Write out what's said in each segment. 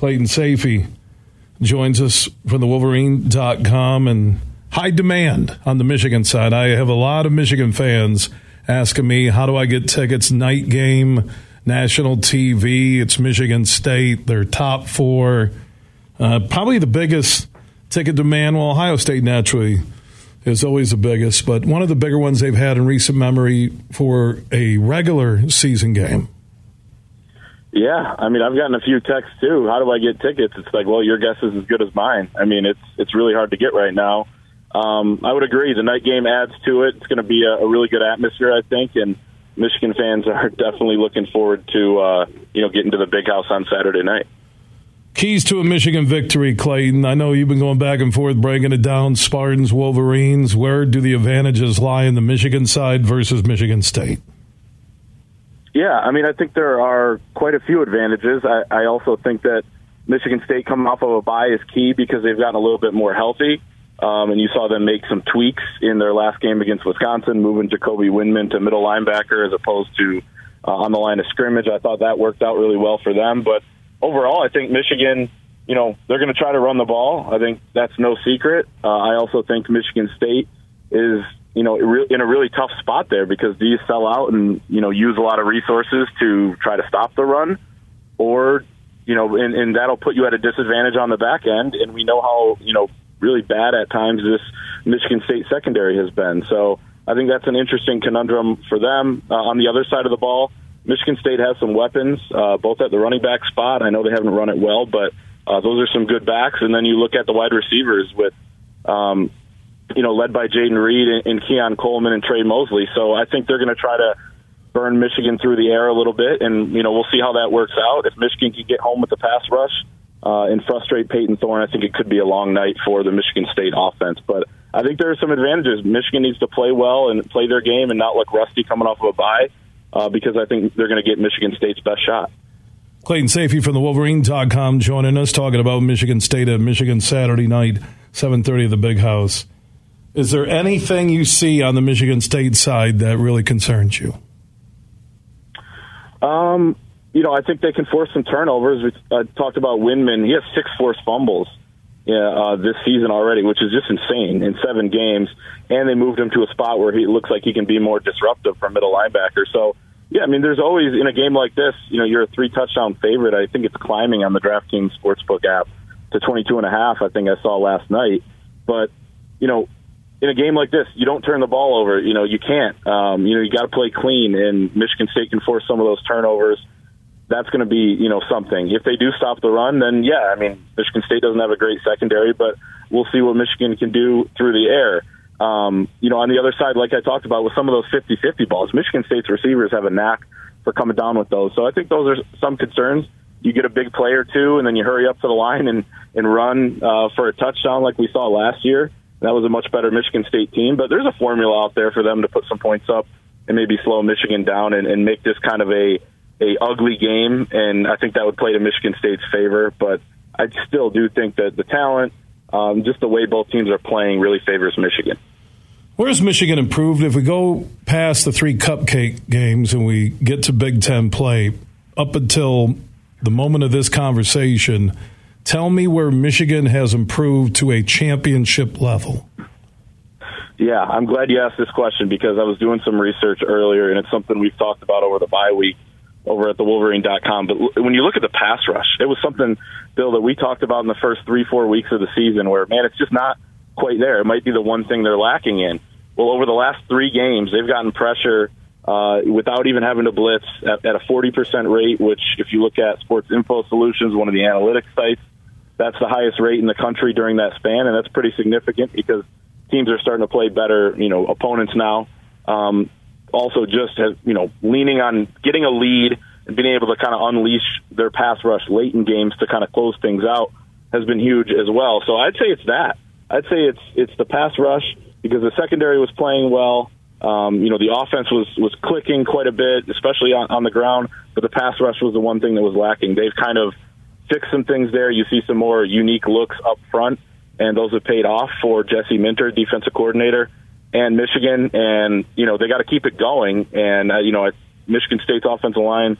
Clayton Sayfie joins us from the Wolverine.com and high demand on the Michigan side. I have a lot of Michigan fans asking me, how do I get tickets? Night game, national TV, it's Michigan State, their top four. Uh, probably the biggest ticket demand. Well, Ohio State naturally is always the biggest, but one of the bigger ones they've had in recent memory for a regular season game. Yeah, I mean, I've gotten a few texts too. How do I get tickets? It's like, well, your guess is as good as mine. I mean, it's it's really hard to get right now. Um, I would agree. The night game adds to it. It's going to be a, a really good atmosphere, I think, and Michigan fans are definitely looking forward to uh, you know getting to the big house on Saturday night. Keys to a Michigan victory, Clayton. I know you've been going back and forth breaking it down. Spartans, Wolverines. Where do the advantages lie in the Michigan side versus Michigan State? Yeah, I mean, I think there are quite a few advantages. I, I also think that Michigan State coming off of a bye is key because they've gotten a little bit more healthy. Um, and you saw them make some tweaks in their last game against Wisconsin, moving Jacoby Windmon to middle linebacker as opposed to uh, on the line of scrimmage. I thought that worked out really well for them. But overall, I think Michigan, you know, they're going to try to run the ball. I think that's no secret. Uh, I also think Michigan State is you know, in a really tough spot there because do you sell out and, you know, use a lot of resources to try to stop the run? Or, you know, and, and that'll put you at a disadvantage on the back end. And we know how, you know, really bad at times this Michigan State secondary has been. So I think that's an interesting conundrum for them. Uh, on the other side of the ball, Michigan State has some weapons, uh, both at the running back spot. I know they haven't run it well, but uh, those are some good backs. And then you look at the wide receivers with, um, you know, led by Jayden Reed and, and Keon Coleman and Tre Mosley. So I think they're going to try to burn Michigan through the air a little bit, and you know we'll see how that works out. If Michigan can get home with the pass rush uh, and frustrate Payton Thorne, I think it could be a long night for the Michigan State offense. But I think there are some advantages. Michigan needs to play well and play their game and not look rusty coming off of a bye, uh, because I think they're going to get Michigan State's best shot. Clayton Sayfie from the Wolverine.com joining us, talking about Michigan State at Michigan Saturday night, 7.30 at the Big House. Is there anything you see on the Michigan State side that really concerns you? Um, you know, I think they can force some turnovers. We talked about Windmon. He has six forced fumbles yeah, uh, this season already, which is just insane in seven games. And they moved him to a spot where he looks like he can be more disruptive for middle linebacker. So, yeah, I mean, there's always in a game like this, you know, you're a three touchdown favorite. I think it's climbing on the DraftKings Sportsbook app to 22 and a half. I think I saw last night. But, you know, in a game like this, you don't turn the ball over. You know, you can't. Um, you know, you got to play clean, and Michigan State can force some of those turnovers. That's going to be, you know, something. If they do stop the run, then yeah, I mean, Michigan State doesn't have a great secondary, but we'll see what Michigan can do through the air. Um, you know, on the other side, like I talked about with some of those 50-50 balls, Michigan State's receivers have a knack for coming down with those. So I think those are some concerns. You get a big play or two, and then you hurry up to the line and and run uh, for a touchdown like we saw last year that was a much better Michigan State team, but there's a formula out there for them to put some points up and maybe slow Michigan down and, and make this kind of a a ugly game. And I think that would play to Michigan State's favor. But I still do think that the talent, um, just the way both teams are playing, really favors Michigan. Where's Michigan improved? If we go past the three cupcake games and we get to Big Ten play, up until the moment of this conversation, Tell me where Michigan has improved to a championship level. Yeah, I'm glad you asked this question because I was doing some research earlier, and it's something we've talked about over the bye week over at the Wolverine.com. But when you look at the pass rush, it was something, Bill, that we talked about in the first three, four weeks of the season where, man, it's just not quite there. It might be the one thing they're lacking in. Well, over the last three games, they've gotten pressure uh, without even having to blitz at, at a 40% rate, which, if you look at Sports Info Solutions, one of the analytics sites, that's the highest rate in the country during that span, and that's pretty significant because teams are starting to play better, you know, opponents now. Um, also, just you know, leaning on getting a lead and being able to kind of unleash their pass rush late in games to kind of close things out has been huge as well. So I'd say it's that. I'd say it's it's the pass rush because the secondary was playing well. Um, you know, the offense was was clicking quite a bit, especially on, on the ground. But the pass rush was the one thing that was lacking. They've kind of fixed some things there. You see some more unique looks up front, and those have paid off for Jesse Minter, defensive coordinator, and Michigan. And you know they got to keep it going. And uh, you know Michigan State's offensive line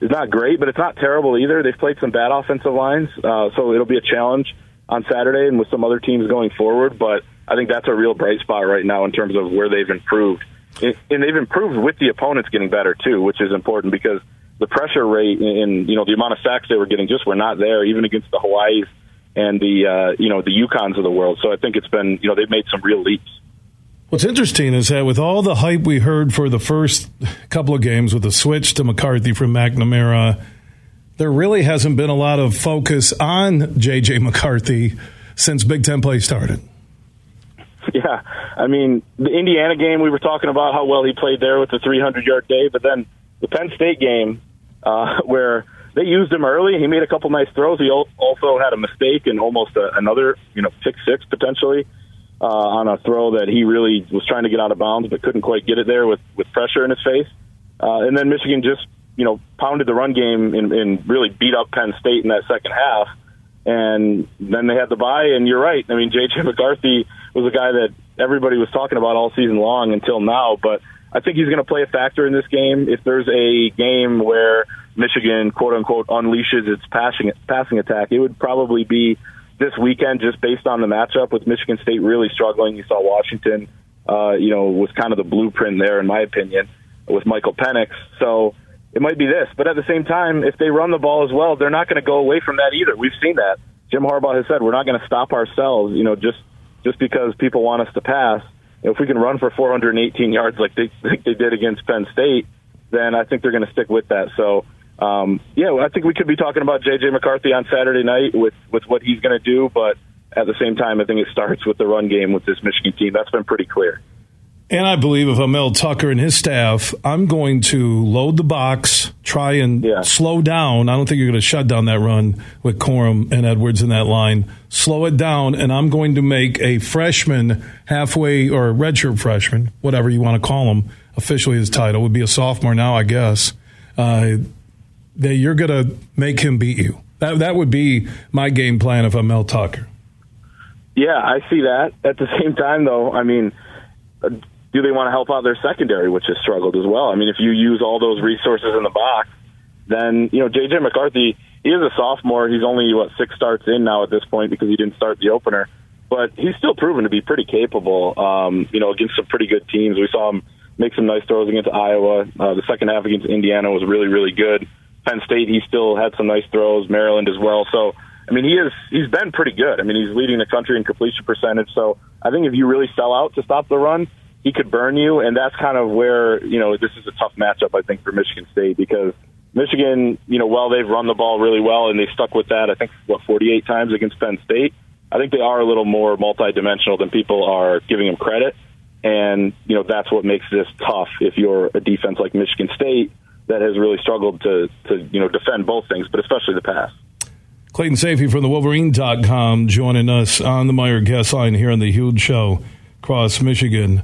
is not great, but it's not terrible either. They've played some bad offensive lines, uh, so it'll be a challenge on Saturday and with some other teams going forward. But I think that's a real bright spot right now in terms of where they've improved. And they've improved with the opponents getting better too, which is important because the pressure rate and you know the amount of sacks they were getting just were not there, even against the Hawaii's and the uh, you know the UConns of the world. So I think it's been you know they've made some real leaps. What's interesting is that with all the hype we heard for the first couple of games with the switch to McCarthy from McNamara, there really hasn't been a lot of focus on JJ McCarthy since Big Ten play started. Yeah, I mean the Indiana game we were talking about how well he played there with the 300 yard day, but then the Penn State game uh, where they used him early. He made a couple nice throws. He also had a mistake and almost a, another, you know, pick six potentially uh, on a throw that he really was trying to get out of bounds but couldn't quite get it there with with pressure in his face. Uh, and then Michigan just, you know, pounded the run game and, and really beat up Penn State in that second half. And then they had the bye, and you're right. I mean, J.J. McCarthy was a guy that everybody was talking about all season long until now, but I think he's going to play a factor in this game. If there's a game where Michigan, quote unquote, unleashes its passing passing attack, it would probably be this weekend, just based on the matchup with Michigan State really struggling. You saw Washington, uh, you know, was kind of the blueprint there, in my opinion, with Michael Penix. So it might be this, but at the same time, if they run the ball as well, they're not going to go away from that either. We've seen that. Jim Harbaugh has said we're not going to stop ourselves, you know, just just because people want us to pass. If we can run for 418 yards like they like they did against Penn State, then I think they're going to stick with that. So um, yeah, I think we could be talking about JJ McCarthy on Saturday night with with what he's going to do, but at the same time, I think it starts with the run game with this Michigan team. That's been pretty clear. And I believe if I'm Mel Tucker and his staff, I'm going to load the box, try and yeah. slow down. I don't think you're going to shut down that run with Corum and Edwards in that line. Slow it down, and I'm going to make a freshman halfway or redshirt freshman, whatever you want to call him. Officially, his title would be a sophomore now, I guess. Uh, that you're going to make him beat you. That that would be my game plan if I'm Mel Tucker. Yeah, I see that. At the same time, though, I mean, do they want to help out their secondary, which has struggled as well? I mean, if you use all those resources in the box, then you know JJ McCarthy. He is a sophomore. He's only what six starts in now at this point because he didn't start the opener, but he's still proven to be pretty capable. Um, you know, against some pretty good teams. We saw him make some nice throws against Iowa. Uh, the second half against Indiana was really, really good. Penn State, he still had some nice throws. Maryland as well. So, I mean, he is he's been pretty good. I mean, he's leading the country in completion percentage. So, I think if you really sell out to stop the run, he could burn you. And that's kind of where you know this is a tough matchup, I think, for Michigan State because Michigan, you know, while they've run the ball really well and they stuck with that, I think what 48 times against Penn State. I think they are a little more multidimensional than people are giving them credit. And, you know, that's what makes this tough if you're a defense like Michigan State that has really struggled to, to you know defend both things, but especially the pass. Clayton Sayfie from the Wolverine.com joining us on the Meijer guest line here on the Huge Show across Michigan.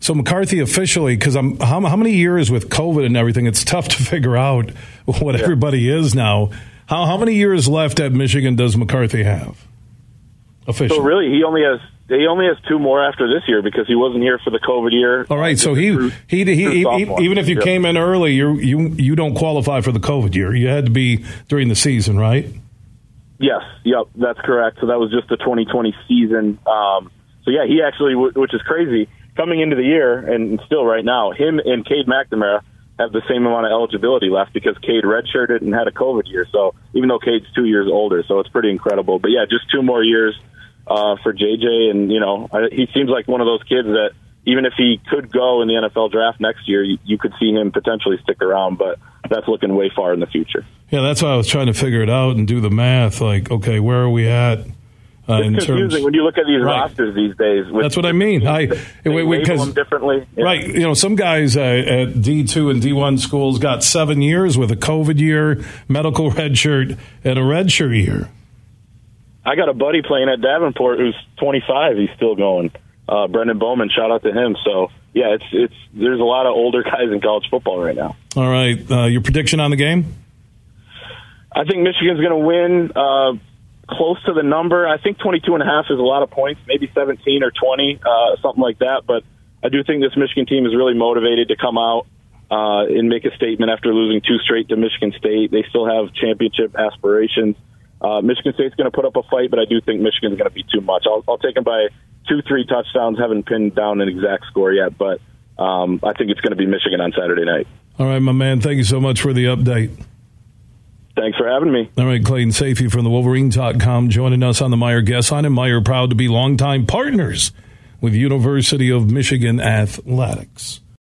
So McCarthy officially, because I'm how, how, many years with COVID and everything, it's tough to figure out what yeah. everybody is now. How how many years left at Michigan does McCarthy have? Officially, so really, he only has he only has two more after this year because he wasn't here for the COVID year. All right, so he he, he, he, even if you yep. came in early, you you you don't qualify for the COVID year. You had to be during the season, right? Yes, yep, that's correct. So that was just the 2020 season. Um, so yeah, he actually, which is crazy, coming into the year and still right now, him and Cade McNamara have the same amount of eligibility left because Cade redshirted and had a COVID year. So even though Cade's two years older, so it's pretty incredible. But yeah, just two more years uh, for JJ, and you know he seems like one of those kids that even if he could go in the NFL draft next year, you, you could see him potentially stick around, but that's looking way far in the future. Yeah, that's why I was trying to figure it out and do the math. Like, okay, where are we at? Uh, it's confusing terms, when you look at these right. rosters these days. That's what I mean. I because them differently, yeah. right? You know, some guys uh, at D two and D one schools got seven years with a COVID year, medical red shirt, and a red shirt year. I got a buddy playing at Davenport who's 25. He's still going. Uh, Brendan Bowman, shout out to him. So yeah, it's it's there's a lot of older guys in college football right now. All right, uh, your prediction on the game? I think Michigan's going to win uh, close to the number. I think 22 and a half is a lot of points, maybe 17 or 20, uh, something like that. But I do think this Michigan team is really motivated to come out uh, and make a statement after losing two straight to Michigan State. They still have championship aspirations. Uh, Michigan State's going to put up a fight, but I do think Michigan's going to be too much. I'll, I'll take them by two, three touchdowns. Haven't pinned down an exact score yet, but um, I think it's going to be Michigan on Saturday night. All right, my man. Thank you so much for the update. Thanks for having me. All right, Clayton Sayfie from the Wolverine.com joining us on the Meijer Guest Line. And Meijer proud to be longtime partners with University of Michigan Athletics.